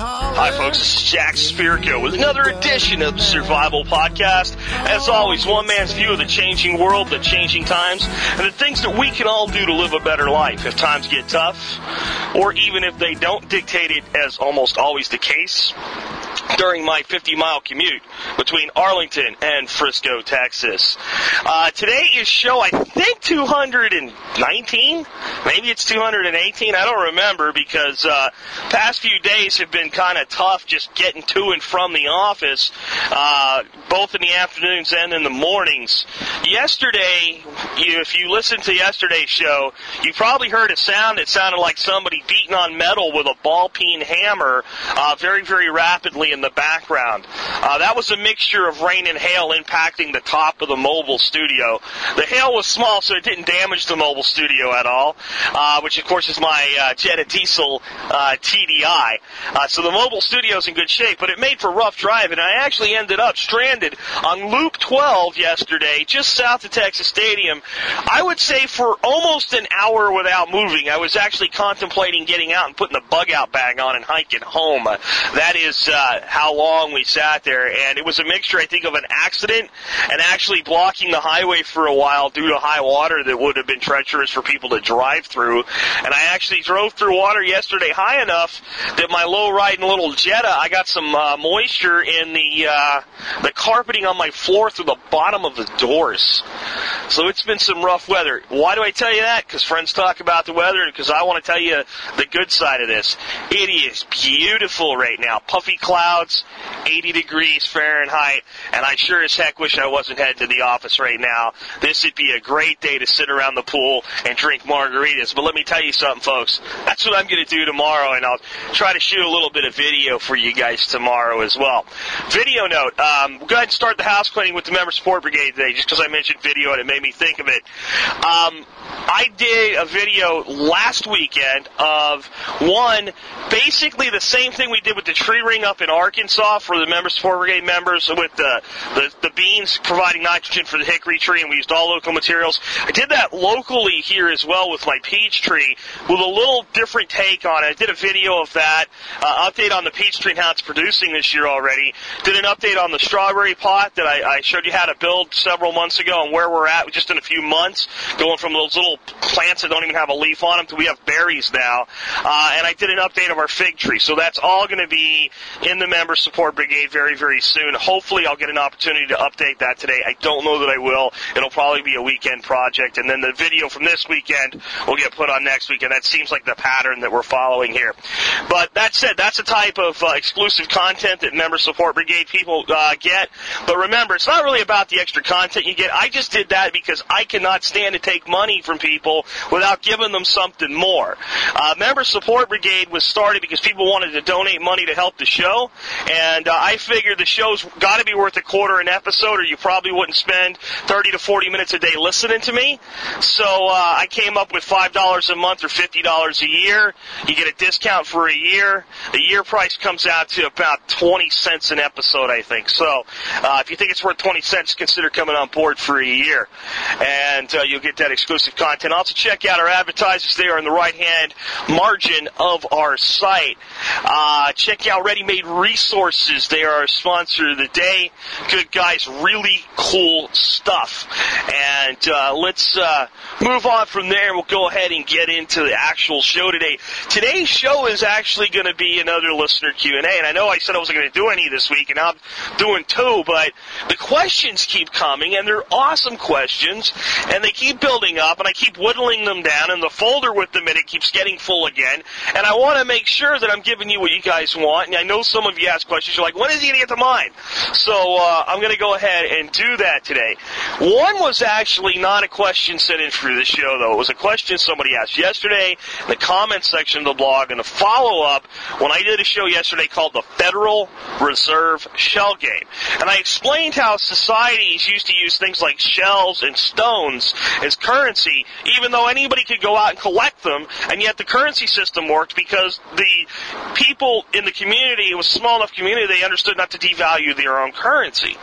Hi, folks. This is Jack Spirko with another edition of the Survival Podcast. As always, one man's view of the changing world, the changing times, and the things that we can all do to live a better life if times get tough, or even if they don't dictate it, as almost always the case during my 50 mile commute between Arlington and Frisco, Texas. Uh, today is show, I think, 219? Maybe it's 218? I don't remember because uh, past few days have been kind of tough just getting to and from the office, uh, both in the afternoons and in the mornings. Yesterday, if you listened to yesterday's show, you probably heard a sound that sounded like somebody beating on metal with a ball peen hammer uh, very, very rapidly in the background. Uh, that was a mixture of rain and hail impacting the top of the mobile studio. The hail was small, so it didn't damage the mobile studio at all, uh, which of course is my uh, Jetta Diesel uh, TDI. Uh, so the mobile studio's in good shape, but it made for rough driving. I actually ended up stranded on Loop 12 yesterday, just south of Texas Stadium. I would say for almost an hour without moving. I was actually contemplating getting out and putting the bug out bag on and hiking home. That is uh, how long we sat there, and it was a mixture, I think, of an accident and actually blocking the highway for a while due to high water that would have been treacherous for people to drive through. And I actually drove through water yesterday high enough that my low riding little Jetta, I got some uh, moisture in the uh, the carpeting on my floor through the bottom of the doors. So it's been some rough weather. Why do I tell you that? Because friends talk about the weather, because I want to tell you the good side of this. It is beautiful right now. Puffy clouds, 80 degrees Fahrenheit, and I sure as heck wish I wasn't heading to the office right now. This would be a great day to sit around the pool and drink margaritas. But let me tell you something, folks. That's what I'm going to do tomorrow, and I'll try to shoot a little bit of video for you guys tomorrow as well. Video note, um, go ahead and start the house cleaning with the Member Support Brigade today, just because I mentioned video and it made me think of it. Um, I did a video last weekend of one, basically the same thing we did with the tree ring up in Arkansas for the Member Support Brigade members with the, the, the beans providing nitrogen for the hickory tree and we used all local materials. I did that locally here as well with my peach tree with a little different take on it. I did a video of that, uh, update on the peach tree and how it's producing this year already. Did an update on the strawberry pot that I, I showed you how to build several months ago and where we're at just in a few months, going from those little plants that don't even have a leaf on them to we have berries now. Uh, and I did an update of our fig tree. So that's all going to be in the member support brigade very, very soon. Hopefully I'll get an opportunity to update that today. I don't know that I will. It'll probably be a weekend project. And then the video from this weekend will get put on next weekend. That seems like the pattern that we're following here. But that said, that's the type of uh, exclusive content that member support brigade people uh, get. But remember, it's not really about the extra content you get. I just did that because I cannot stand to take money from people without giving them something more. Uh, member support brigade was started because people wanted to donate money to help the show, and uh, I figured the show's got to be worth a quarter an episode, or you probably wouldn't spend 30 to 40 minutes a day listening to me. So uh, I came up with five dollars a month or fifty dollars a year. You get a discount for a year. The year price comes out to about 20 cents an episode, I think. So uh, if you think it's worth 20 cents, consider coming on board for a year, and uh, you'll get that exclusive content. Also check out our advertisers there on the right hand margin of our site. Uh, check out Ready Made Resources. They are our sponsor of the day. Good guys, really cool stuff. And uh, let's uh, move on from there. We'll go ahead and get into the actual show today. Today's show is actually going to be another listener Q&A. And I know I said I wasn't going to do any this week, and I'm doing two, but the questions keep coming, and they're awesome questions, and they keep building up, and I keep whittling them down, and the folder with them in it keeps getting full again. And I want to make sure that I'm giving you what you guys want. And I know some of you ask questions. You're like, when is he going to get to mine? So uh, I'm going to go ahead and do that today. One was actually not a question sent in for the show, though. It was a question somebody asked yesterday in the comments section of the blog, and a follow up when I did a show yesterday called the Federal Reserve Shell Game. And I explained how societies used to use things like shells and stones as currency, even though anybody could go out and collect them, and yet the currency system worked because the people in the community, was a small enough community, they understood not to devalue their own currency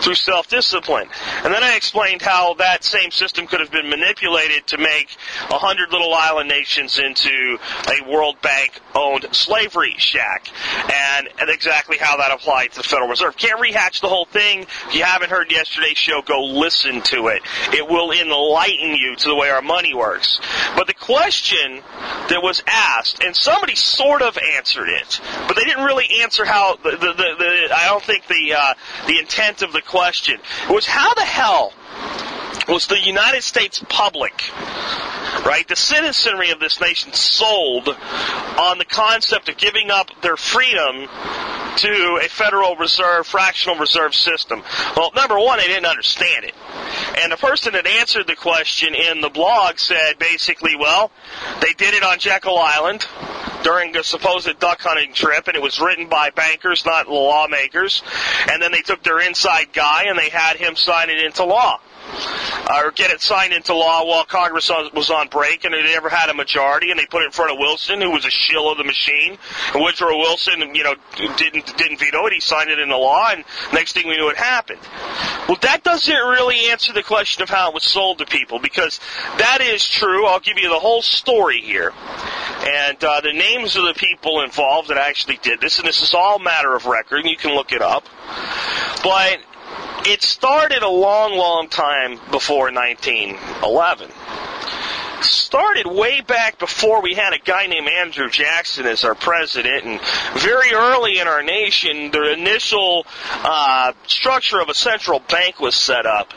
through self-discipline. And then I explained how that same system could have been manipulated to make a hundred little island nations into a World Bank owned slavery shack, and, and exactly how that applied to the Federal Reserve. Can't rehatch the whole thing. If you haven't heard yesterday's show, go listen to it. It will enlighten you to the way our money works. But the question that was asked, and somebody sort of answered it, but they didn't really answer how the, the, the, the I don't think the uh, the intent of the question was how the hell was the United States public, right, the citizenry of this nation sold on the concept of giving up their freedom to a Federal Reserve, fractional reserve system? Well, number one, they didn't understand it. And the person that answered the question in the blog said basically, well, they did it on Jekyll Island during a supposed duck hunting trip, and it was written by bankers, not lawmakers. And then they took their inside guy and they had him sign it into law or get it signed into law while Congress was on break, and they never had a majority, and they put it in front of Wilson, who was a shill of the machine. Woodrow Wilson, you know, didn't didn't veto it. He signed it into law, and next thing we knew, it happened. Well, that doesn't really answer the question of how it was sold to people, because that is true. I'll give you the whole story here, and uh, the names of the people involved that actually did this, and this is all matter of record, and you can look it up. But it started a long, long time before 1911. Started way back before we had a guy named Andrew Jackson as our president, and very early in our nation, the initial uh, structure of a central bank was set up.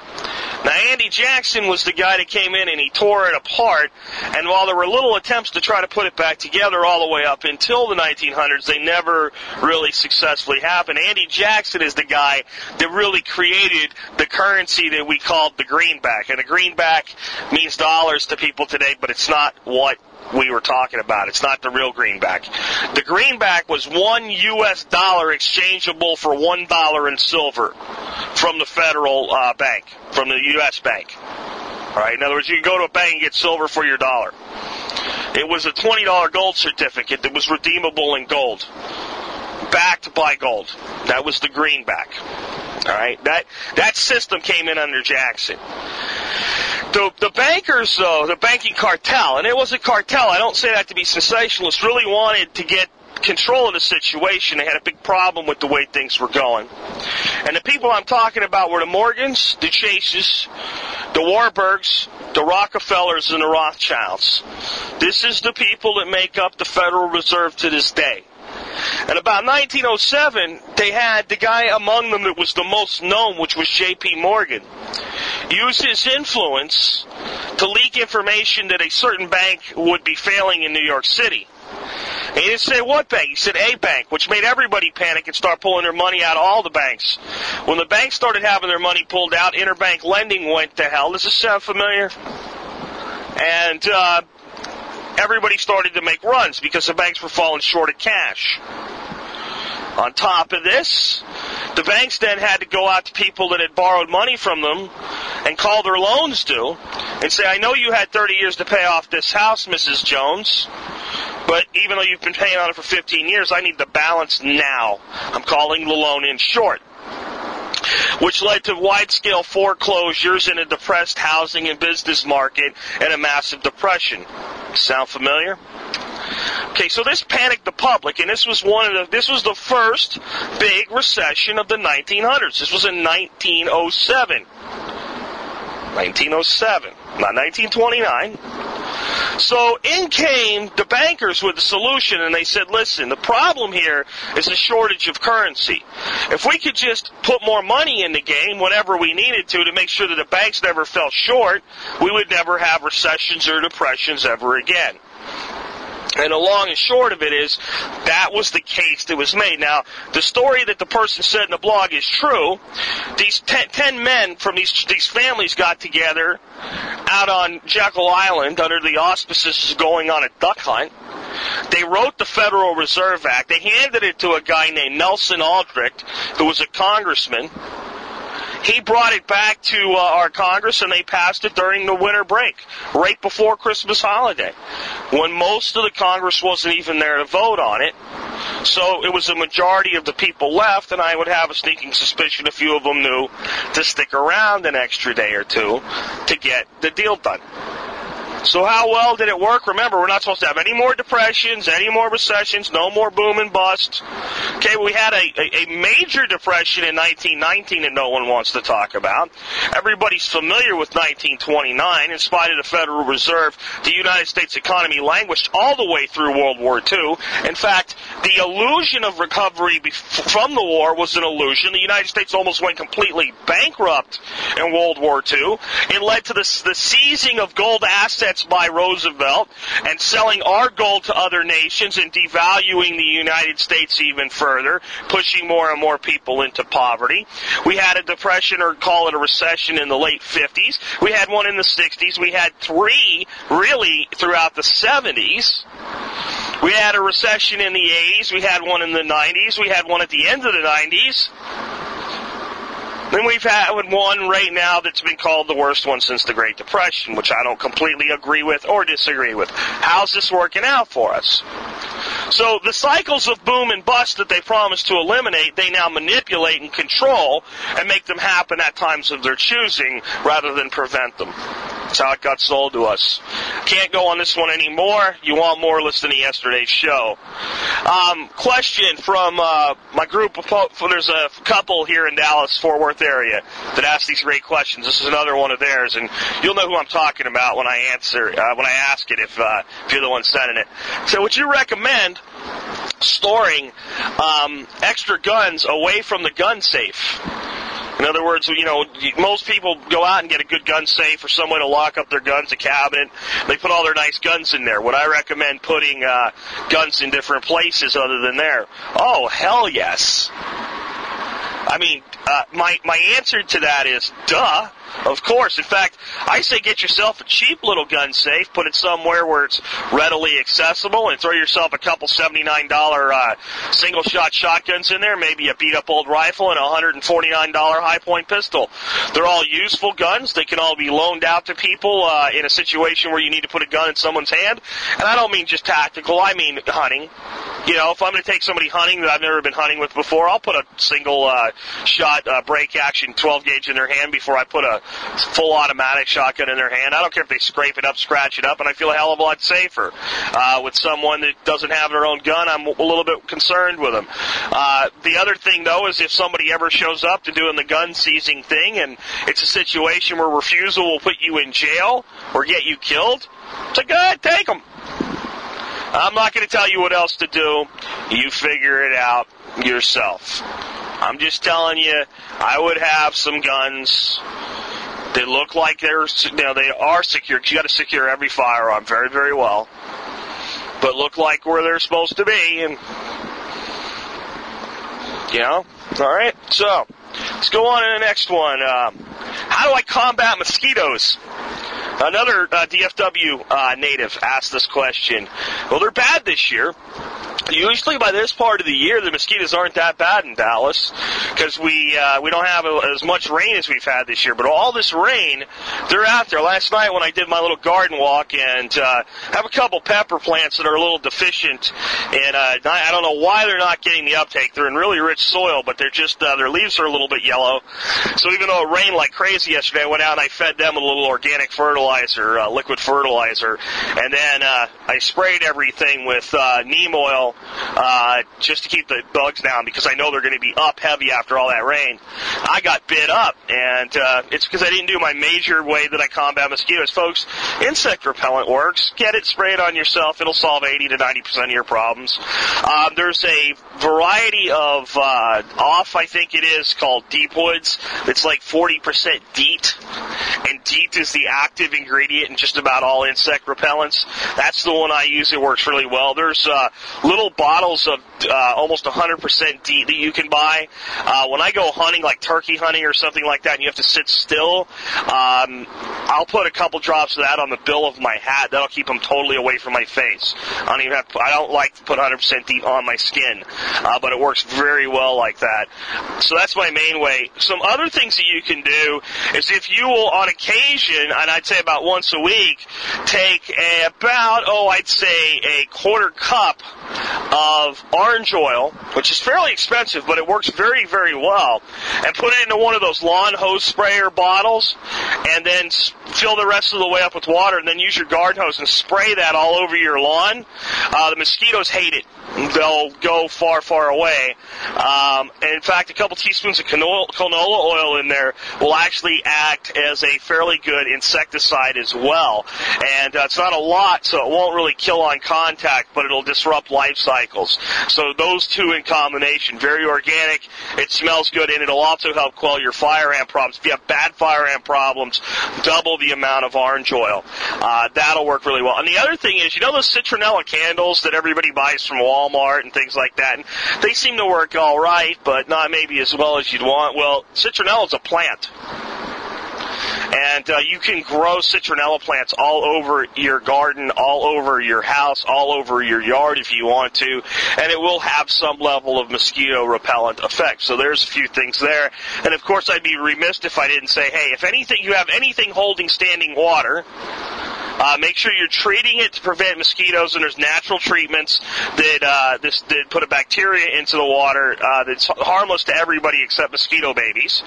Now, Andy Jackson was the guy that came in and he tore it apart, and while there were little attempts to try to put it back together all the way up until the 1900s, they never really successfully happened. Andy Jackson is the guy that really created the currency that we called the greenback. And a greenback means dollars to people today, but it's not what we were talking about. It's not the real greenback. The greenback was one U.S. dollar exchangeable for one dollar in silver from the federal uh, bank, from the U.S. bank. All right. In other words, you can go to a bank and get silver for your dollar. It was a $20 gold certificate that was redeemable in gold, backed by gold. That was the greenback. All right. That that system came in under Jackson the, the bankers, though, the banking cartel, and it was a cartel, I don't say that to be sensationalist, really wanted to get control of the situation. They had a big problem with the way things were going. And the people I'm talking about were the Morgans, the Chases, the Warburgs, the Rockefellers, and the Rothschilds. This is the people that make up the Federal Reserve to this day. And about 1907, they had the guy among them that was the most known, which was J.P. Morgan, use his influence to leak information that a certain bank would be failing in New York City. And he didn't say what bank. He said a bank, which made everybody panic and start pulling their money out of all the banks. When the banks started having their money pulled out, interbank lending went to hell. Does this sound familiar? And uh, everybody started to make runs because the banks were falling short of cash. On top of this, the banks then had to go out to people that had borrowed money from them and call their loans due and say, I know you had 30 years to pay off this house, Mrs. Jones, but even though you've been paying on it for 15 years, I need the balance now. I'm calling the loan in short which led to wide-scale foreclosures in a depressed housing and business market and a massive depression. Sound familiar? Okay, so this panicked the public, and this was one of the this was the first big recession of the 1900s. This was in 1907. 1907, not 1929. So in came the bankers with the solution and they said, listen, the problem here is a shortage of currency. If we could just put more money in the game whenever we needed to to make sure that the banks never fell short, we would never have recessions or depressions ever again. And the long and short of it is, that was the case that was made. Now, the story that the person said in the blog is true. These ten, ten men from these these families got together out on Jekyll Island under the auspices of going on a duck hunt. They wrote the Federal Reserve Act. They handed it to a guy named Nelson Aldrich, who was a congressman he brought it back to uh, our Congress and they passed it during the winter break, right before Christmas holiday, when most of the Congress wasn't even there to vote on it. So it was a majority of the people left, and I would have a sneaking suspicion a few of them knew to stick around an extra day or two to get the deal done. So how well did it work? Remember, we're not supposed to have any more depressions, any more recessions, no more boom and bust. Okay, we had a, a, a major depression in 1919 that no one wants to talk about. Everybody's familiar with 1929. In spite of the Federal Reserve, the United States economy languished all the way through World War II. In fact, the illusion of recovery from the war was an illusion. The United States almost went completely bankrupt in World War II. It led to the, the seizing of gold assets by Roosevelt and selling our gold to other nations and devaluing the United States even further, pushing more and more people into poverty. We had a depression or call it a recession in the late 50s. We had one in the 60s. We had three really throughout the 70s. We had a recession in the 80s. We had one in the 90s. We had one at the end of the 90s. Then we've had one right now that's been called the worst one since the Great Depression, which I don't completely agree with or disagree with. How's this working out for us? So the cycles of boom and bust that they promised to eliminate, they now manipulate and control and make them happen at times of their choosing rather than prevent them. That's how it got sold to us. Can't go on this one anymore. You want more, listen to yesterday's show. Um, question from uh, my group of there's a couple here in Dallas, Fort Worth area that ask these great questions. This is another one of theirs, and you'll know who I'm talking about when I answer uh, when I ask it if uh, if you're the one sending it. So, would you recommend storing um, extra guns away from the gun safe? In other words, you know, most people go out and get a good gun safe or somewhere to lock up their guns, a cabinet. They put all their nice guns in there. Would I recommend putting uh, guns in different places other than there? Oh, hell yes. I mean, uh, my my answer to that is duh. Of course. In fact, I say get yourself a cheap little gun safe, put it somewhere where it's readily accessible, and throw yourself a couple $79 uh, single shot shotguns in there, maybe a beat up old rifle and a $149 Hi-Point pistol. They're all useful guns. They can all be loaned out to people uh, in a situation where you need to put a gun in someone's hand. And I don't mean just tactical, I mean hunting. You know, if I'm going to take somebody hunting that I've never been hunting with before, I'll put a single uh, shot uh, break action 12 gauge in their hand before I put a full automatic shotgun in their hand. I don't care if they scrape it up, scratch it up, and I feel a hell of a lot safer. Uh, with someone that doesn't have their own gun, I'm a little bit concerned with them. Uh, the other thing, though, is if somebody ever shows up to doing the gun seizing thing, and it's a situation where refusal will put you in jail or get you killed, so go ahead, take them. I'm not going to tell you what else to do. You figure it out yourself. I'm just telling you, I would have some guns they look like they're, you know, they are secure. You got to secure every firearm very, very well. But look like where they're supposed to be, and you know, all right. So let's go on to the next one. Um, how do I combat mosquitoes? Another uh, DFW uh, native asked this question. Well, they're bad this year. Usually by this part of the year, the mosquitoes aren't that bad in Dallas because we uh, we don't have as much rain as we've had this year. But all this rain, they're out there. Last night when I did my little garden walk and uh, have a couple pepper plants that are a little deficient, and uh, I don't know why they're not getting the uptake. They're in really rich soil, but they're just uh, their leaves are a little bit yellow. So even though it rained like crazy yesterday, I went out and I fed them a little organic fertilizer, uh, liquid fertilizer, and then uh, I sprayed everything with uh, neem oil uh, just to keep the bugs down because I know they're going to be up heavy after all that rain. I got bit up, and uh, it's because I didn't do my major way that I combat mosquitoes. Folks, insect repellent works. Get it, spray it on yourself. It'll solve 80 to 90 percent of your problems. Um, there's a variety of uh, off, I think it is called deep woods. It's like 40 percent DEET, and DEET is the active ingredient in just about all insect repellents. That's the one I use. It works really well. There's uh, little bottles of uh, almost 100% DEET that you can buy. Uh, when I go hunting, like turkey hunting or something like that, and you have to sit still, um, I'll put a couple drops of that on the bill of my hat. That'll keep them totally away from my face. I don't even have. I don't like to put 100% DEET on my skin, uh, but it works very well like that. So that's my main way. Some other things that you can do is if you will, on occasion, and I'd say about once a week, take a, about oh, I'd say a quarter cup of orange oil, which is fairly expensive, but it works very, very well, and put it into one of those lawn hose sprayer bottles, and then fill the rest of the way up with water, and then use your garden hose and spray that all over your lawn. Uh, the mosquitoes hate it. They'll go far, far away. Um, in fact, a couple teaspoons of canola, canola oil in there will actually act as a fairly good insecticide as well. And uh, it's not a lot, so it won't really kill on contact, but it'll disrupt life cycles. So those two in combination, very organic, it smells good, and it'll also help quell your fire ant problems. If you have bad fire ant problems, double the amount of orange oil. Uh, that'll work really well. And the other thing is, you know those citronella candles that everybody buys from Walmart and things like that? And they seem to work all right, but not maybe as well as you'd want. Well, citronella is a plant. And uh, you can grow citronella plants all over your garden, all over your house, all over your yard if you want to, and it will have some level of mosquito repellent effect. So there's a few things there. And of course, I'd be remiss if I didn't say, hey, if anything, you have anything holding standing water, uh, make sure you're treating it to prevent mosquitoes, and there's natural treatments that uh, this that put a bacteria into the water uh, that's harmless to everybody except mosquito babies,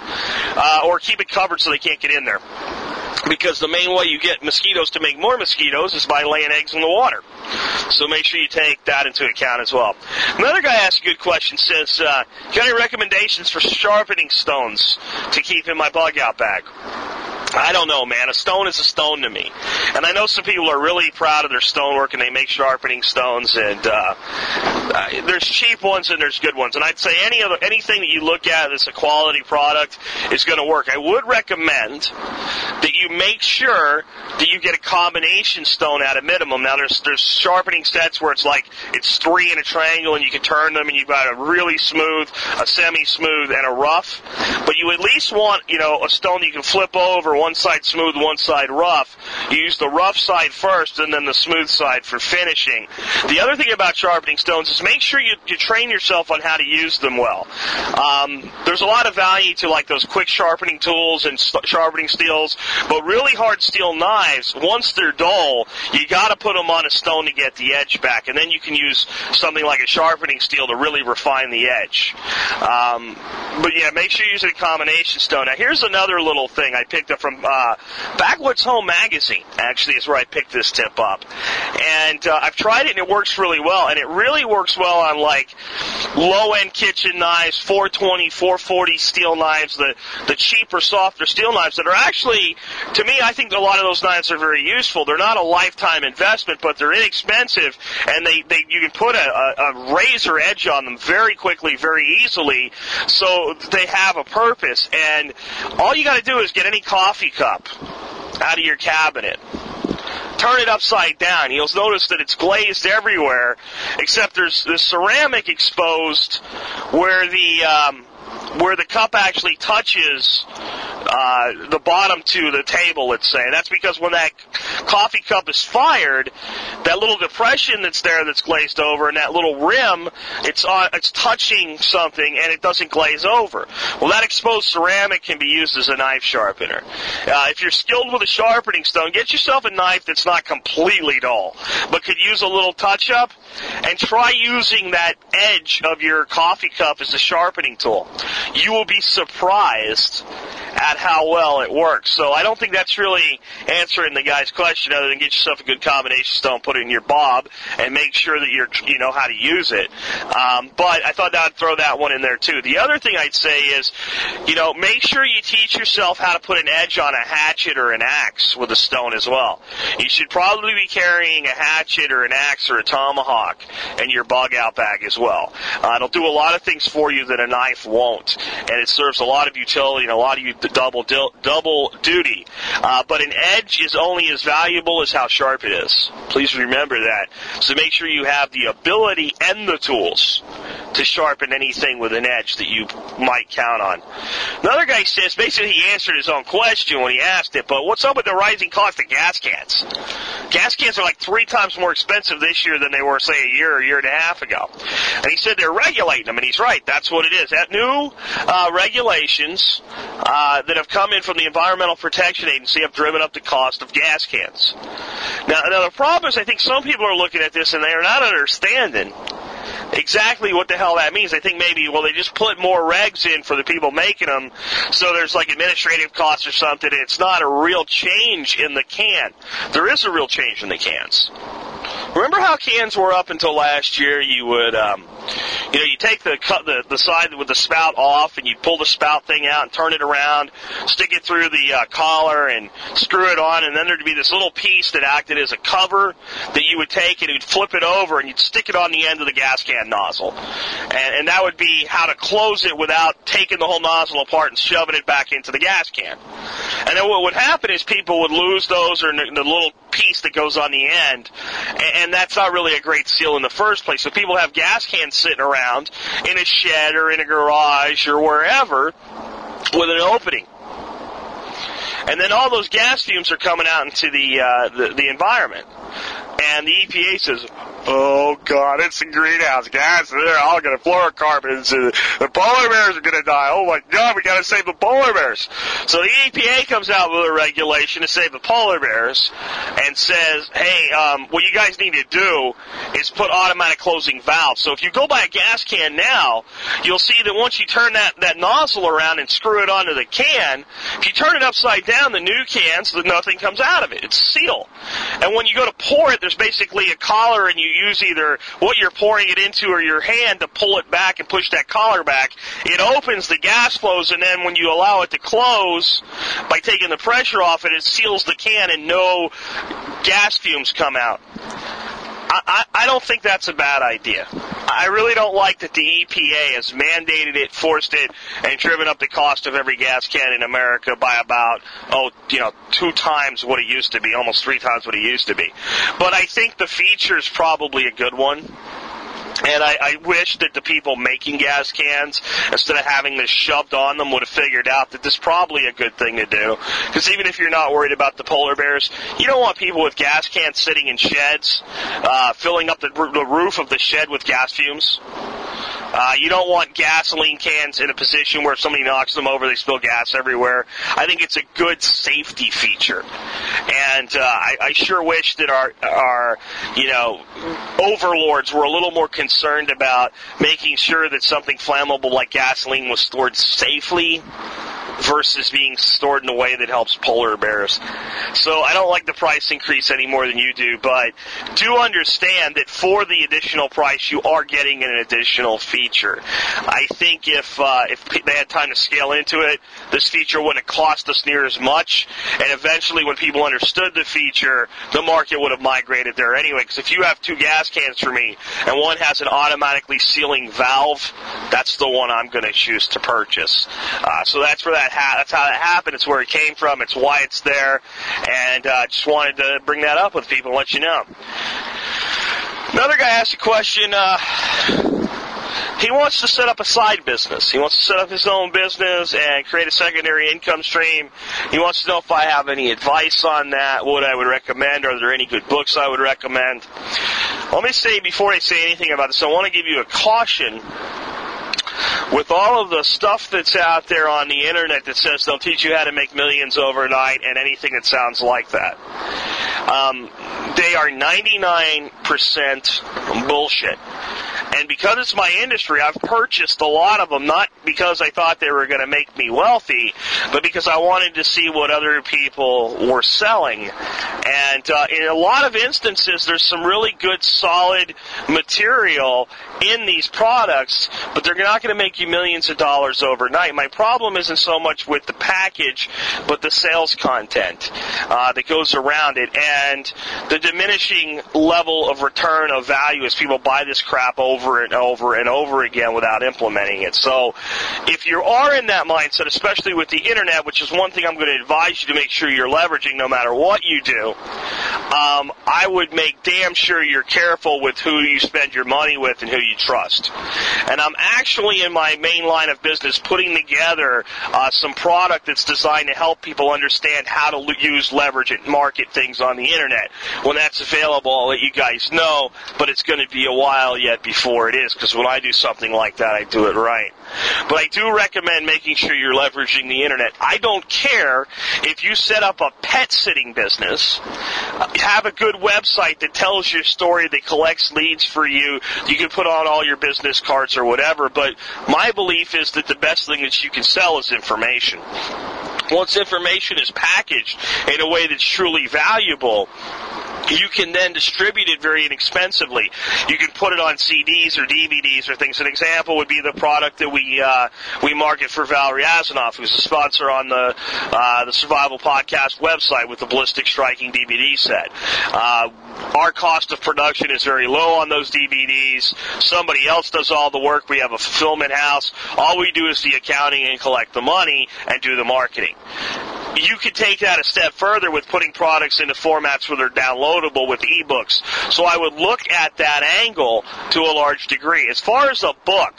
uh, or keep it covered so they can't get in there. Because the main way you get mosquitoes to make more mosquitoes is by laying eggs in the water. So make sure you take that into account as well. Another guy asked a good question. Says, uh, "Got any recommendations for sharpening stones to keep in my bug out bag?" I don't know, man. A stone is a stone to me. And I know some people are really proud of their stonework and they make sharpening stones and uh, uh, there's cheap ones and there's good ones. And I'd say any other anything that you look at that's a quality product is going to work. I would recommend that you make sure that you get a combination stone at a minimum. Now there's there's sharpening sets where it's like it's three in a triangle and you can turn them and you've got a really smooth, a semi-smooth, and a rough. But you at least want you know a stone that you can flip over one side smooth, one side rough. You use the rough side first and then the smooth side for finishing. The other thing about sharpening stones is make sure you, you train yourself on how to use them well. Um, there's a lot of value to like those quick sharpening tools and st- sharpening steels, but really hard steel knives, once they're dull, you gotta put them on a stone to get the edge back, and then you can use something like a sharpening steel to really refine the edge. Um, but yeah, make sure you use a combination stone. Now here's another little thing I picked up from uh, Backwoods Home Magazine. Actually, is where I picked this tip up, and uh, I've tried it and it works really well. And it really works well on like low end kitchen knives, 420, 440 steel knives, the the cheaper, softer steel knives that are actually, to me, I think a lot of those knives are very useful. They're not a lifetime investment, but they're inexpensive, and they, they you can put a, a, a razor edge on them very quickly, very easily, so they have a purpose. And all you got to do is get any coffee cup out of your cabinet. Turn it upside down. You'll notice that it's glazed everywhere, except there's the ceramic exposed where the um, where the cup actually touches uh, the bottom to the table, let's say. That's because when that coffee cup is fired, that little depression that's there that's glazed over, and that little rim, it's on, it's touching something, and it doesn't glaze over. Well, that exposed ceramic can be used as a knife sharpener. Uh, if you're skilled with a sharpening stone, get yourself a knife that's not completely dull, but could use a little touch up, and try using that edge of your coffee cup as a sharpening tool. You will be surprised at how well it works. So I don't think that's really answering the guy's question other than get yourself a good combination stone, put it in your bob, and make sure that you're, you know how to use it. Um, but I thought I'd throw that one in there too. The other thing I'd say is, you know, make sure you teach yourself how to put an edge on a hatchet or an axe with a stone as well. You should probably be carrying a hatchet or an axe or a tomahawk in your bug out bag as well. Uh, it'll do a lot of things for you that a knife won't, and it serves a lot of utility and a lot of double double duty. Uh, but an edge is only as valuable as how sharp it is. Please remember that. So make sure you have the ability and the tools to sharpen anything with an edge that you might count on. Another guy says basically he answered his own question when he asked it, but what's up with the rising cost of gas cans? Gas cans are like three times more expensive this year than they were, say, a year or a year and a half ago. And he said they're regulating them, and he's right. That's what it is. That new uh, regulations uh, that have come in from the Environmental Protection Agency have driven up the cost of gas cans. Now, now the problem is, I think some people are looking at this and they are not understanding exactly what the hell that means. I think maybe, well, they just put more regs in for the people making them, so there's like administrative costs or something. It's not a real change in the can. There is a real change in the cans. Remember how cans were up until last year? You would, um, you know, you take the cut the the side with the spout off, and you pull the spout thing out and turn it around, stick it through the uh, collar, and screw it on, and then there'd be this little piece that acted as a cover that you would take and you'd flip it over and you'd stick it on the end of the gas can nozzle, and, and that would be how to close it without taking the whole nozzle apart and shoving it back into the gas can. And then what would happen is people would lose those or the little piece that goes on the end, and that's not really a great seal in the first place. So people have gas cans sitting around in a shed or in a garage or wherever with an opening. And then all those gas fumes are coming out into the, uh, the, the environment. And the EPA says, Oh God, it's the greenhouse gas. They're all going to fluorocarbons. And the polar bears are going to die. Oh my God, we got to save the polar bears. So the EPA comes out with a regulation to save the polar bears and says, hey, um, what you guys need to do is put automatic closing valves. So if you go buy a gas can now, you'll see that once you turn that, that nozzle around and screw it onto the can, if you turn it upside down, the new cans, nothing comes out of it. It's sealed. And when you go to pour it, there's basically a collar and you use either what you're pouring it into or your hand to pull it back and push that collar back. It opens, the gas flows, and then when you allow it to close by taking the pressure off it, it seals the can and no gas fumes come out. I, I, don't think that's a bad idea. I really don't like that the EPA has mandated it, forced it, and driven up the cost of every gas can in America by about, oh, you know, two times what it used to be, almost three times what it used to be. But I think the feature is probably a good one. And I, I wish that the people making gas cans, instead of having this shoved on them, would have figured out that this is probably a good thing to do. Because even if you're not worried about the polar bears, you don't want people with gas cans sitting in sheds, uh, filling up the, the roof of the shed with gas fumes. Uh, you don't want gasoline cans in a position where if somebody knocks them over, they spill gas everywhere. I think it's a good safety feature, and uh, I, I sure wish that our our you know overlords were a little more concerned about making sure that something flammable like gasoline was stored safely versus being stored in a way that helps polar bears. So I don't like the price increase any more than you do, but do understand that for the additional price, you are getting an additional feature. I think if uh, if they had time to scale into it, this feature wouldn't have cost us near as much, and eventually, when people understood the feature, the market would have migrated there anyway. Because if you have two gas cans for me, and one has an automatically sealing valve, that's the one I'm going to choose to purchase. Uh, so that's where that ha- that's how that happened. It's where it came from. It's why it's there, and uh, just wanted to bring that up with people and let you know. Another guy asked a question. Uh, he wants to set up a side business. He wants to set up his own business and create a secondary income stream. He wants to know if I have any advice on that, what I would recommend, are there any good books I would recommend. Let me say, before I say anything about this, I want to give you a caution with all of the stuff that's out there on the internet that says they'll teach you how to make millions overnight and anything that sounds like that. Um, they are 99% bullshit. And because it's my industry, I've purchased a lot of them, not because I thought they were going to make me wealthy, but because I wanted to see what other people were selling. And uh, in a lot of instances, there's some really good, solid material in these products, but they're not going to make you millions of dollars overnight. My problem isn't so much with the package, but the sales content uh, that goes around it and the diminishing level of return of value as people buy this crap over over and over and over again without implementing it. So if you are in that mindset, especially with the internet, which is one thing I'm going to advise you to make sure you're leveraging no matter what you do, um, I would make damn sure you're careful with who you spend your money with and who you trust. And I'm actually in my main line of business putting together uh, some product that's designed to help people understand how to use, leverage, and market things on the internet. When that's available, I'll let you guys know, but it's going to be a while yet before it is because when I do something like that, I do it right. But I do recommend making sure you're leveraging the internet. I don't care if you set up a pet sitting business, have a good website that tells your story, that collects leads for you. You can put on all your business cards or whatever, but my belief is that the best thing that you can sell is information. Once information is packaged in a way that's truly valuable, you can then distribute it very inexpensively. You can put it on CDs or DVDs or things. An example would be the product that we uh, we market for Valerie Azanoff, who's a sponsor on the uh, the Survival Podcast website with the Ballistic Striking DVD set. Uh, our cost of production is very low on those DVDs. Somebody else does all the work. We have a fulfillment house. All we do is the accounting and collect the money and do the marketing you could take that a step further with putting products into formats where they're downloadable with ebooks. So I would look at that angle to a large degree. As far as a book,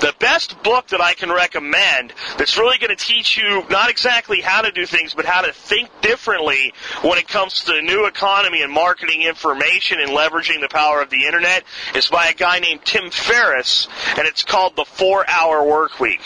the best book that I can recommend that's really going to teach you not exactly how to do things, but how to think differently when it comes to the new economy and marketing information and leveraging the power of the internet is by a guy named Tim Ferriss, and it's called The Four Hour Work Week.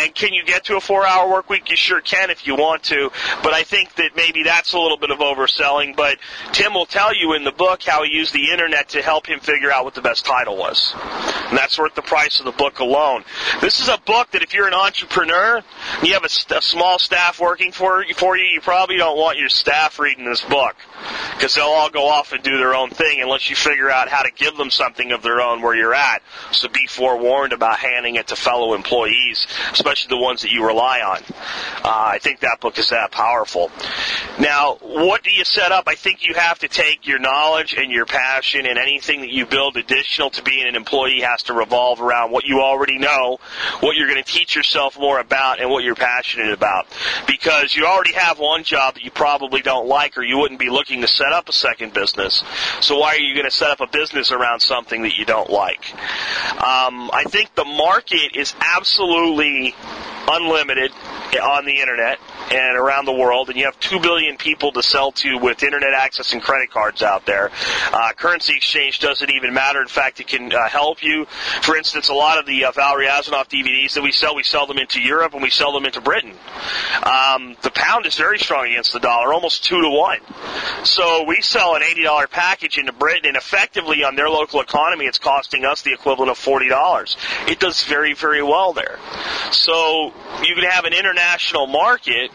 And can you get to a four hour work week? You sure can if you want to. But I think that maybe that's a little bit of overselling. But Tim will tell you in the book how he used the internet to help him figure out what the best title was. And that's worth the price of the book alone. This is a book that if you're an entrepreneur, and you have a, a small staff working for, for you, you probably don't want your staff reading this book. Because they'll all go off and do their own thing unless you figure out how to give them something of their own where you're at. So be forewarned about handing it to fellow employees, especially the ones that you rely on. Uh, I think that book is that powerful. Now, what do you set up? I think you have to take your knowledge and your passion and anything that you build additional to being an employee has to revolve around what you already know, what you're going to teach yourself more about, and what you're passionate about. Because you already have one job that you probably don't like or you wouldn't be looking to set up a second business. So why are you going to set up a business around something that you don't like? Um, I think the market is absolutely unlimited on the internet and around the world, and you have two billion people to sell to with internet access and credit cards out there. Uh, currency exchange doesn't even matter. In fact, it can uh, help you. For instance, a lot of the uh, Valerie Azanoff DVDs that we sell, we sell them into Europe and we sell them into Britain. Um, the pound is very strong against the dollar, almost two to one. So we sell an eighty dollar package into Britain, and effectively on their local economy, it's costing us the equivalent of forty dollars. It does very, very well there. So you can have an international market,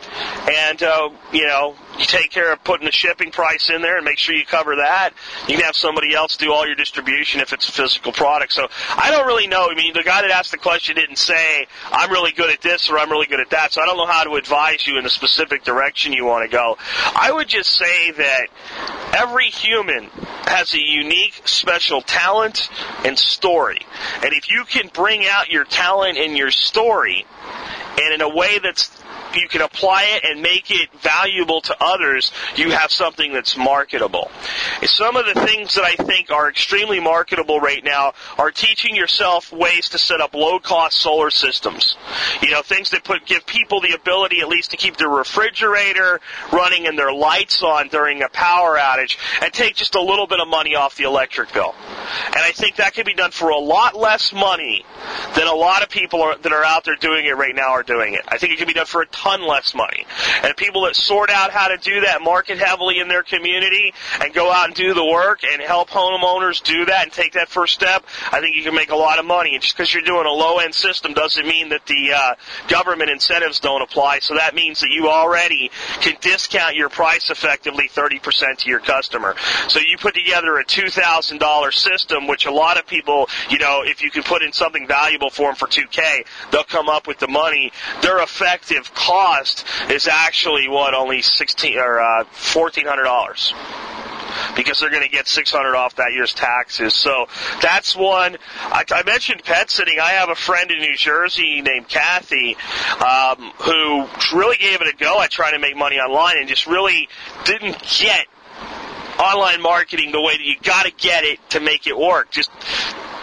and uh, you know you take care of putting the shipping price in there and make sure you cover that. You can have somebody else do all your distribution if it's a physical product. So I don't really know. I mean, the guy that asked the question didn't say I'm really good at this or I'm really good at that. So I don't know how to advise you in the specific direction you want to go. I would just say that every human has a unique, special talent and story. And if you can bring out your talent and your story, and in a way that's you can apply it and make it valuable to others, you have something that's marketable. Some of the things that I think are extremely marketable right now are teaching yourself ways to set up low cost solar systems. You know, things that put, give people the ability at least to keep their refrigerator running and their lights on during a power outage and take just a little bit of money off the electric bill. And I think that can be done for a lot less money than a lot of people are, that are out there doing it right now are doing it. I think it can be done for a ton less money. And people that sort out how to do that, market heavily in their community, and go out and do the work and help homeowners do that and take that first step, I think you can make a lot of money. And just because you're doing a low end system doesn't mean that the uh, government incentives don't apply. So that means that you already can discount your price effectively 30% to your customer. So you put together a $2,000 system, which a lot of people, you know, if you can put in something valuable for them for 2K, they'll come up with the money. Their effective cost is actually what only sixteen or uh, fourteen hundred dollars. because they're going to get 600 off that year's taxes. So that's one. I, I mentioned pet sitting. I have a friend in New Jersey named Kathy um, who really gave it a go at trying to make money online and just really didn't get online marketing the way that you got to get it to make it work. Just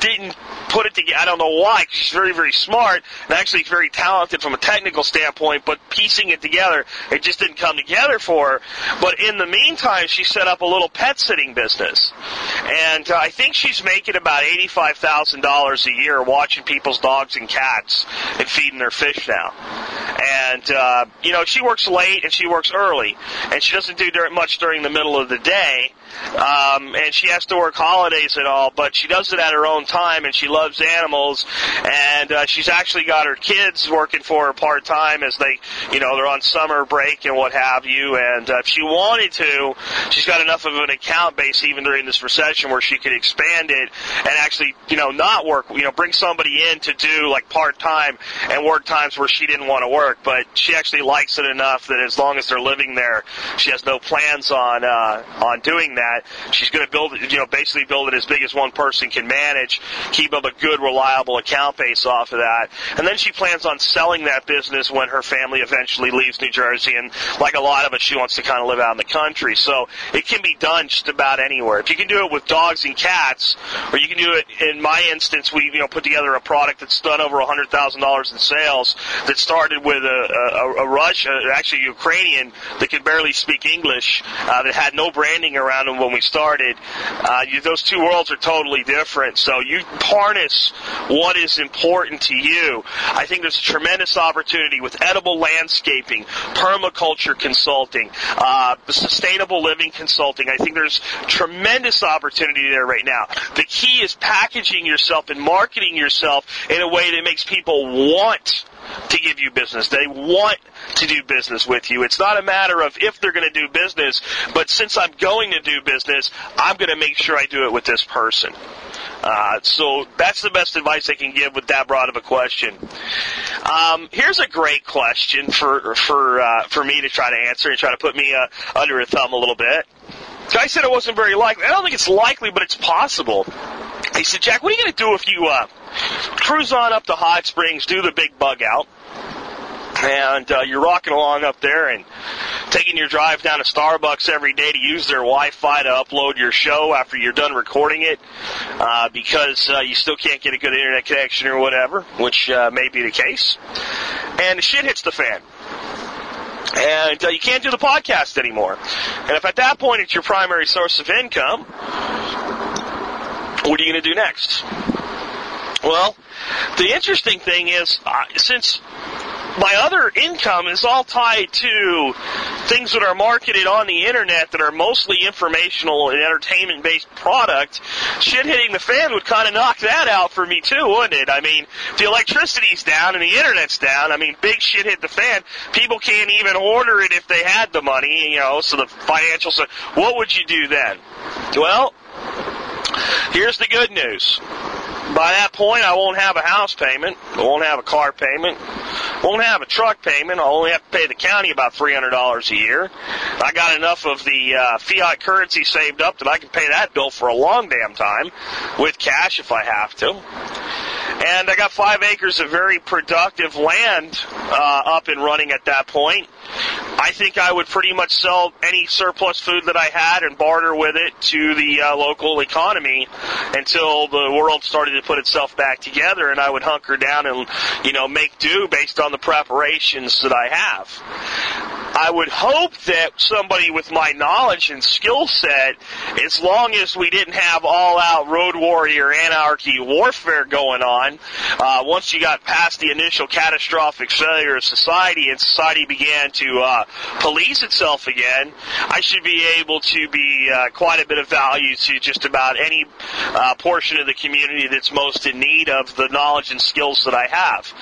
didn't put it together. I don't know why. She's very, very smart and actually very talented from a technical standpoint, but piecing it together, it just didn't come together for her. But in the meantime, she set up a little pet sitting business. And uh, I think she's making about $85,000 a year watching people's dogs and cats and feeding their fish now. And, uh, you know, she works late and she works early. And she doesn't do much during the middle of the day. Um, and she has to work holidays and all, but she does it at her own time and she loves animals. And, uh, she's actually got her kids working for her part time as they, you know, they're on summer break and what have you. And uh, if she wanted to, she's got enough of an account base even during this recession where she could expand it and actually, you know, not work, you know, bring somebody in to do like part time and work times where she didn't want to work. But she actually likes it enough that as long as they're living there, she has no plans on, uh, on doing that. She's going to build you know, basically build it as big as one person can manage, keep up a good, reliable account base off of that. And then she plans on selling that business when her family eventually leaves New Jersey. And like a lot of us, she wants to kind of live out in the country. So it can be done just about anywhere. If you can do it with dogs and cats, or you can do it, in my instance, we, you know, put together a product that's done over $100,000 in sales that started with a, a, a Russian, actually Ukrainian, that could barely speak English, uh, that had no branding around them when we started. Uh, you, those two worlds are totally different. So you harness what is important to you. I think there's a tremendous opportunity with edible landscaping, permaculture consulting, uh, sustainable living consulting. I think there's tremendous opportunity there right now. The key is packaging yourself and marketing yourself in a way that makes people want to give you business. They want to do business with you. It's not a matter of if they're going to do business, but since I'm going to do business, I'm going to make sure I do it with this person. Uh, so that's the best advice I can give with that broad of a question. Um, here's a great question for for uh, for me to try to answer and try to put me uh, under a thumb a little bit. Guy said it wasn't very likely. I don't think it's likely, but it's possible. He said, Jack, what are you going to do if you uh, cruise on up to Hot Springs, do the big bug out, and uh, you're rocking along up there and taking your drive down to Starbucks every day to use their Wi-Fi to upload your show after you're done recording it, uh, because uh, you still can't get a good internet connection or whatever, which uh, may be the case, and the shit hits the fan and uh, you can't do the podcast anymore. And if at that point it's your primary source of income, what are you going to do next? Well, the interesting thing is, uh, since my other income is all tied to things that are marketed on the internet that are mostly informational and entertainment based product, shit hitting the fan would kind of knock that out for me too, wouldn't it? I mean, the electricity's down and the internet's down, I mean, big shit hit the fan. People can't even order it if they had the money, you know, so the financial, so what would you do then? Well, here's the good news by that point, I won't have a house payment. Won't have a car payment. Won't have a truck payment. I'll only have to pay the county about $300 a year. I got enough of the uh, fiat currency saved up that I can pay that bill for a long damn time with cash if I have to. And I got five acres of very productive land uh, up and running at that point. I think I would pretty much sell any surplus food that I had and barter with it to the uh, local economy until the world started to put itself back together, and I would hunker down and you know make do based on the preparations that I have. I would hope that somebody with my knowledge and skill set, as long as we didn't have all out road warrior anarchy warfare going on, uh, once you got past the initial catastrophic failure of society and society began to uh, police itself again, I should be able to be uh, quite a bit of value to just about any uh, portion of the community that's most in need of the knowledge and skills that I have.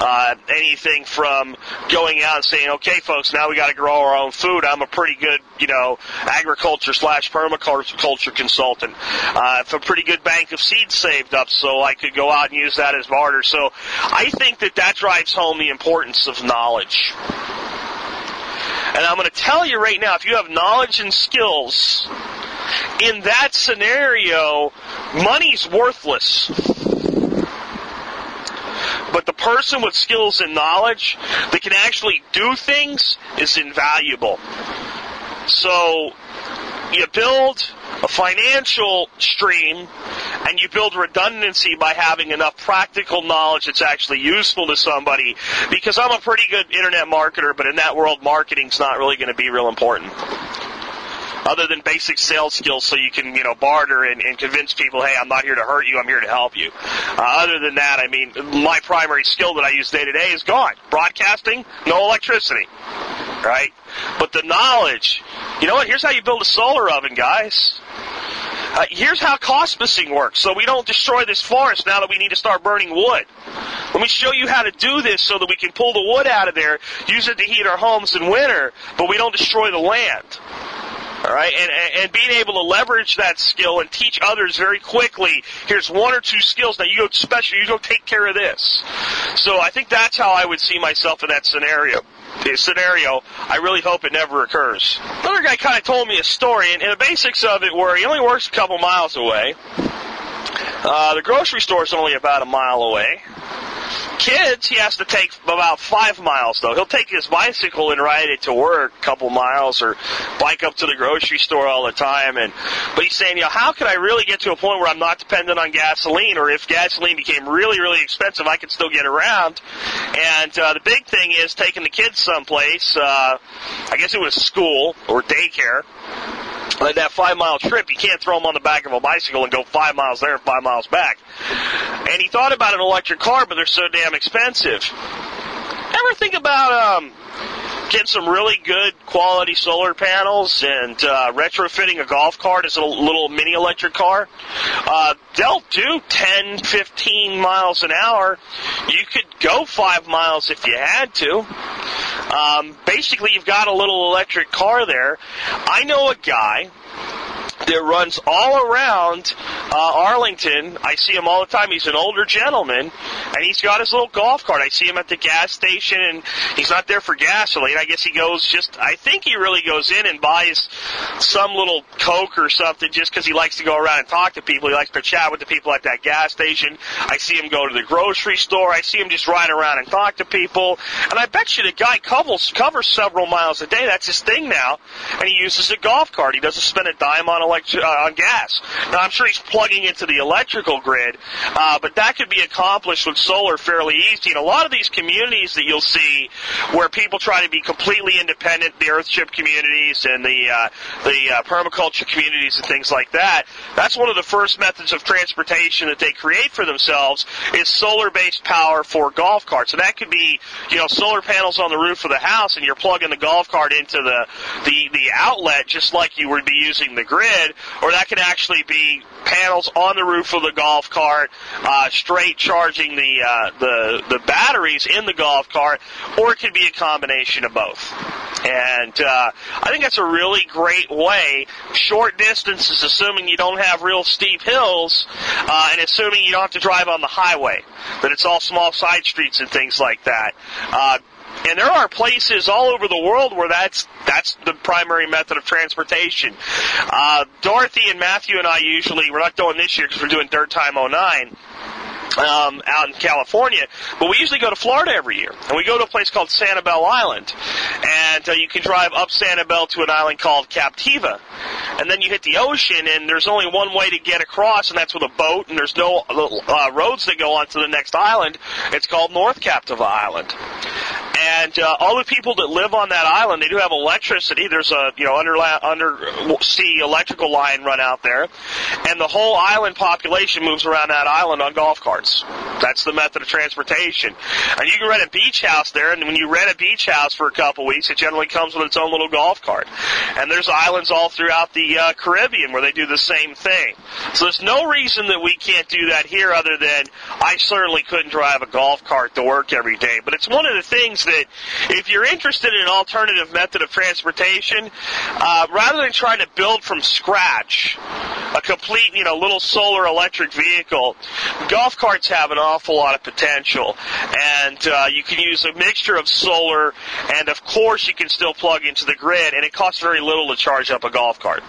Uh, anything from going out and saying, okay, folks, now we got to grow our own food. I'm a pretty good, you know, agriculture slash permaculture consultant. Uh, I have a pretty good bank of seeds saved up, so I could go out and use that as barter. So I think that that drives home the importance of knowledge. And I'm going to tell you right now, if you have knowledge and skills in that scenario, money's worthless. But the person with skills and knowledge that can actually do things is invaluable. So you build a financial stream and you build redundancy by having enough practical knowledge that's actually useful to somebody because I'm a pretty good internet marketer but in that world marketing's not really going to be real important other than basic sales skills so you can, you know, barter and, and convince people, hey, I'm not here to hurt you, I'm here to help you. Uh, other than that, I mean, my primary skill that I use day to day is gone. Broadcasting, no electricity. Right? But the knowledge, you know what? Here's how you build a solar oven, guys. Uh, here's how coppicing works so we don't destroy this forest now that we need to start burning wood. Let me show you how to do this so that we can pull the wood out of there, use it to heat our homes in winter, but we don't destroy the land. All right, and, and being able to leverage that skill and teach others very quickly. Here's one or two skills. that you go special. You go take care of this. So I think that's how I would see myself in that scenario. Scenario, I really hope it never occurs. Another guy kind of told me a story, and, and the basics of it were he only works a couple miles away. Uh, the grocery store is only about a mile away. Kids, he has to take about five miles though. He'll take his bicycle and ride it to work a couple miles or bike up to the grocery store all the time. And, but he's saying, you know, how could I really get to a point where I'm not dependent on gasoline or if gasoline became really, really expensive, I could still get around. And, uh, the big thing is taking the kids someplace, uh, I guess it was school or daycare like that five mile trip, you can't throw them on the back of a bicycle and go five miles there and five miles back. And he thought about an electric car, but they're so damn expensive. Ever think about um, getting some really good quality solar panels and uh, retrofitting a golf cart as a little mini electric car? Uh, they'll do 10, 15 miles an hour. You could go five miles if you had to. Um, basically, you've got a little electric car there. I know a guy that runs all around uh, Arlington. I see him all the time. He's an older gentleman, and he's got his little golf cart. I see him at the gas station, and he's not there for gasoline. I guess he goes just. I think he really goes in and buys some little Coke or something just because he likes to go around and talk to people. He likes to chat with the people at that gas station. I see him go to the grocery store. I see him just ride around and talk to people. And I bet you the guy covers covers several miles a day. That's his thing now, and he uses a golf cart. He doesn't spend a dime on electric uh, on gas. Now I'm sure he's plugging into the electrical grid, uh, but that could be accomplished with solar fairly easy. And a lot of these communities that you'll see where people try to be completely independent, the earthship communities and the uh, the uh, permaculture communities and things like that. That's one of the first methods of transportation that they create for themselves is solar-based power for golf carts. And that could be, you know, solar panels on the roof of the house, and you're plugging the golf cart into the the the outlet just like you would be using the grid, or that could actually be panels on the roof of the golf cart, uh, straight charging the uh, the the batteries in the golf cart, or it could be a combination of both. And uh, I think that's a really great way. Short distances, assuming you don't have real steep hills, uh, and assuming you don't have to drive on the highway, that it's all small side streets and things like that. Uh, and there are places all over the world where that's that's the primary method of transportation. Uh, Dorothy and Matthew and I usually we're not going this year because we're doing Dirt Time 09 um, out in California, but we usually go to Florida every year, and we go to a place called Sanibel Island, and uh, you can drive up Sanibel to an island called Captiva, and then you hit the ocean, and there's only one way to get across, and that's with a boat, and there's no uh, roads that go on to the next island. It's called North Captiva Island, and uh, all the people that live on that island, they do have electricity. There's a you know under undersea electrical line run out there, and the whole island population moves around that island on golf carts. That's the method of transportation. And you can rent a beach house there, and when you rent a beach house for a couple weeks, it generally comes with its own little golf cart. And there's islands all throughout the uh, Caribbean where they do the same thing. So there's no reason that we can't do that here other than I certainly couldn't drive a golf cart to work every day. But it's one of the things that if you're interested in an alternative method of transportation, uh, rather than trying to build from scratch a complete, you know, little solar electric vehicle, golf carts have an awful lot of potential, and uh, you can use a mixture of solar, and of course you can still plug into the grid, and it costs very little to charge up a golf cart.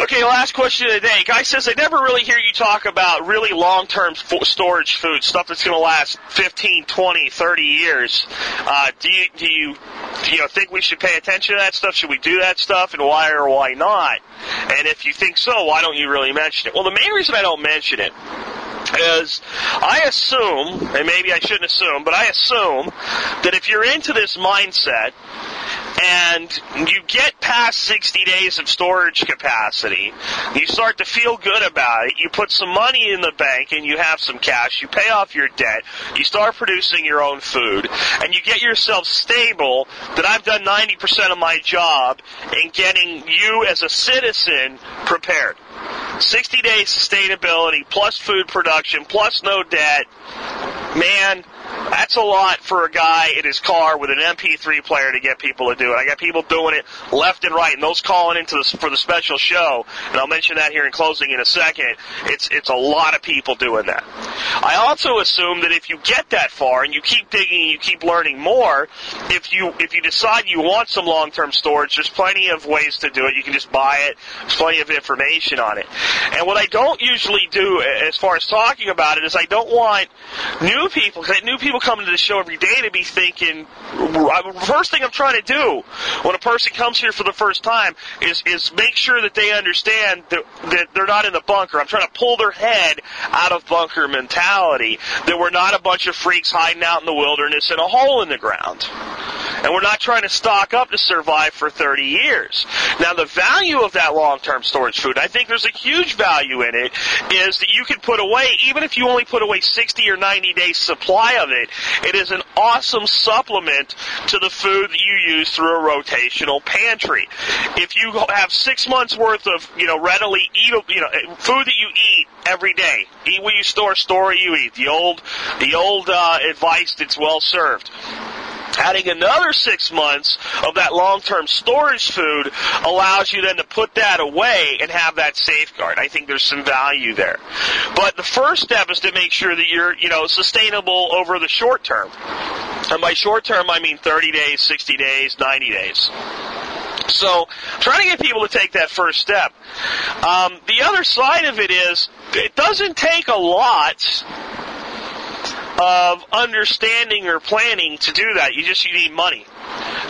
Okay, last question of the day. Guy says I never really hear you talk about really long-term f- storage food, stuff that's going to last 15, 20, 30 years. Uh, do you do you do you know, think we should pay attention to that stuff? Should we do that stuff, and why or why not? And if you think so, why don't you really mention it? Well, the main reason I don't mention it is I assume, and maybe I shouldn't assume, but I assume that if you're into this mindset and you get past 60 days of storage capacity, you start to feel good about it, you put some money in the bank and you have some cash, you pay off your debt, you start producing your own food, and you get yourself stable, that I've done 90% of my job in getting you as a citizen prepared. 60 days sustainability plus food production plus no debt. Man, that's a lot for a guy in his car with an MP3 player to get people to do it. I got people doing it left and right, and those calling into the, for the special show, and I'll mention that here in closing in a second. It's it's a lot of people doing that. I also assume that if you get that far and you keep digging, and you keep learning more. If you if you decide you want some long term storage, there's plenty of ways to do it. You can just buy it. There's plenty of information on it. And what I don't usually do as far as talking about it is I don't want new people, because new people coming to the show every day to be thinking, first thing I'm trying to do when a person comes here for the first time is, is make sure that they understand that, that they're not in the bunker. I'm trying to pull their head out of bunker mentality, that we're not a bunch of freaks hiding out in the wilderness in a hole in the ground. And we're not trying to stock up to survive for 30 years. Now, the value of that long-term storage food, I think there's a huge value in it, is that you can put away, even if you only put away 60 or 90 days supply of it, is an awesome supplement to the food that you use through a rotational pantry. If you have six months worth of, you know, readily eatable, you know, food that you eat every day, eat what you store, store what you eat. The old, the old uh, advice that's well served. Adding another six months of that long-term storage food allows you then to put that away and have that safeguard. I think there's some value there. But the first step is to make sure that you're, you know, sustainable over the short term. And by short term, I mean 30 days, 60 days, 90 days. So, trying to get people to take that first step. Um, the other side of it is, it doesn't take a lot of understanding or planning to do that. You just you need money.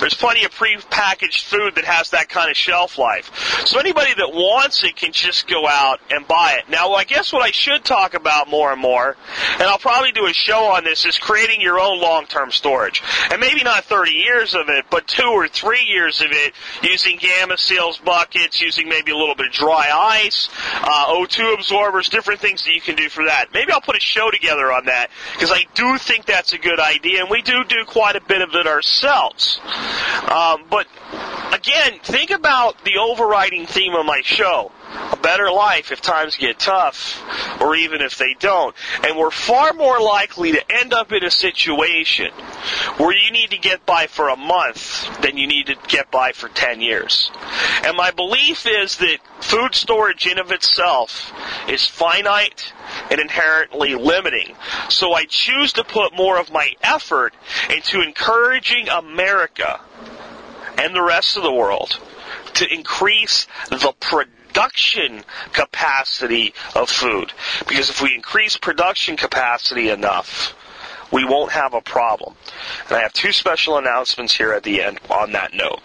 There's plenty of pre-packaged food that has that kind of shelf life. So anybody that wants it can just go out and buy it. Now, I guess what I should talk about more and more, and I'll probably do a show on this, is creating your own long-term storage. And maybe not 30 years of it, but two or three years of it using Gamma Seals buckets, using maybe a little bit of dry ice, uh, O2 absorbers, different things that you can do for that. Maybe I'll put a show together on that because I do think that's a good idea, and we do do quite a bit of it ourselves. Um, but again, think about the overriding theme of my show. A better life if times get tough, or even if they don't. And we're far more likely to end up in a situation where you need to get by for a month than you need to get by for 10 years. And my belief is that food storage in of itself is finite and inherently limiting. So I choose to put more of my effort into encouraging America and the rest of the world to increase the production capacity of food. Because if we increase production capacity enough, we won't have a problem. And I have two special announcements here at the end on that note.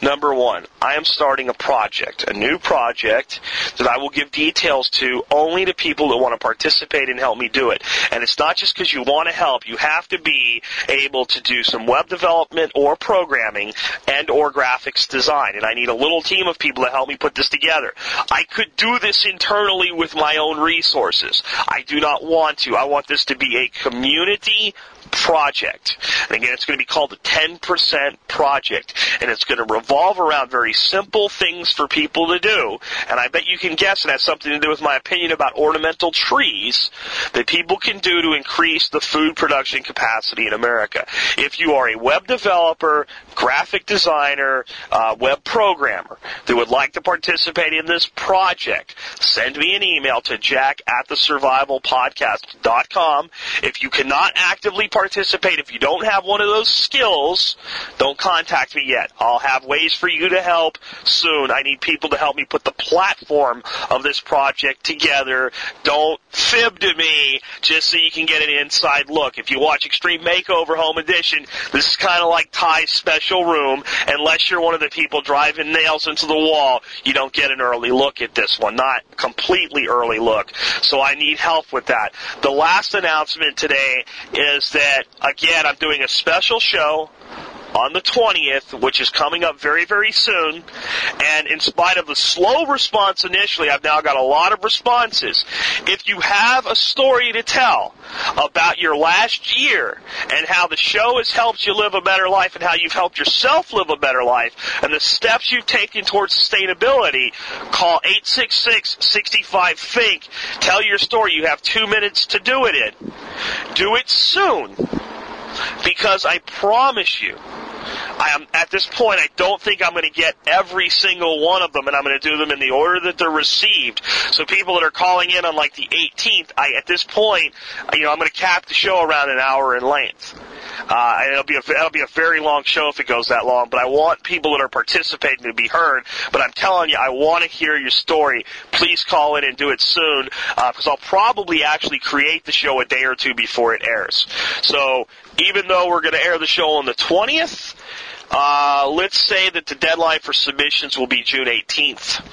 Number one, I am starting a project, a new project that I will give details to only to people that want to participate and help me do it. And it's not just because you want to help, you have to be able to do some web development or programming and or graphics design. And I need a little team of people to help me put this together. I could do this internally with my own resources. I do not want to. I want this to be a community see project. And again, it's going to be called the 10% project. And it's going to revolve around very simple things for people to do. And I bet you can guess it has something to do with my opinion about ornamental trees that people can do to increase the food production capacity in America. If you are a web developer, graphic designer, uh, web programmer that would like to participate in this project, send me an email to jack at the. If you cannot actively participate. If you don't have one of those skills, don't contact me yet. I'll have ways for you to help soon. I need people to help me put the platform of this project together. Don't fib to me just so you can get an inside look. If you watch Extreme Makeover Home Edition, this is kind of like Ty's special room. Unless you're one of the people driving nails into the wall, you don't get an early look at this one. Not completely early look. So I need help with that. The last announcement today is that, again, I'm doing a special show on the 20th, which is coming up very, very soon. And in spite of the slow response initially, I've now got a lot of responses. If you have a story to tell about your last year and how the show has helped you live a better life and how you've helped yourself live a better life and the steps you've taken towards sustainability, call 866-65-THINK. Tell your story. You have two minutes to do it in. Do it soon because I promise you, I am at this point. I don't think I'm going to get every single one of them, and I'm going to do them in the order that they're received. So people that are calling in on like the 18th, I at this point, you know, I'm going to cap the show around an hour in length. Uh, and it'll be a it'll be a very long show if it goes that long. But I want people that are participating to be heard. But I'm telling you, I want to hear your story. Please call in and do it soon because uh, I'll probably actually create the show a day or two before it airs. So even though we're going to air the show on the 20th, uh, let's say that the deadline for submissions will be June 18th.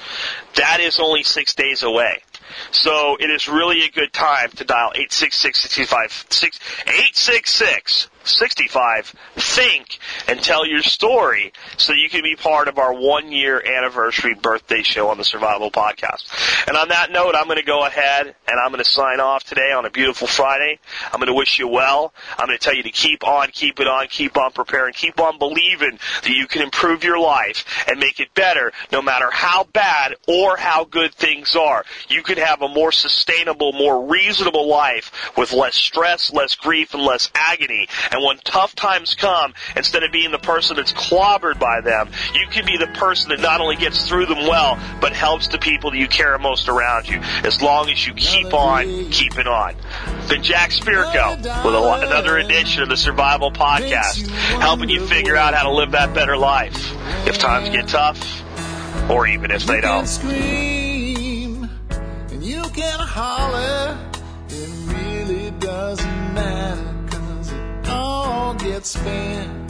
That is only six days away. So it is really a good time to dial 866 866 65, think and tell your story so you can be part of our one year anniversary birthday show on the Survival Podcast. And on that note, I'm going to go ahead and I'm going to sign off today on a beautiful Friday. I'm going to wish you well. I'm going to tell you to keep on, keep it on, keep on preparing, keep on believing that you can improve your life and make it better no matter how bad or how good things are. You can have a more sustainable, more reasonable life with less stress, less grief, and less agony. And when tough times come, instead of being the person that's clobbered by them, you can be the person that not only gets through them well, but helps the people that you care most around you. As long as you keep on keeping on. Been Jack Spirko with a, another edition of the Survival Podcast, helping you figure out how to live that better life. If times get tough, or even if they don't. Scream, and you can holler. It really doesn't all gets spent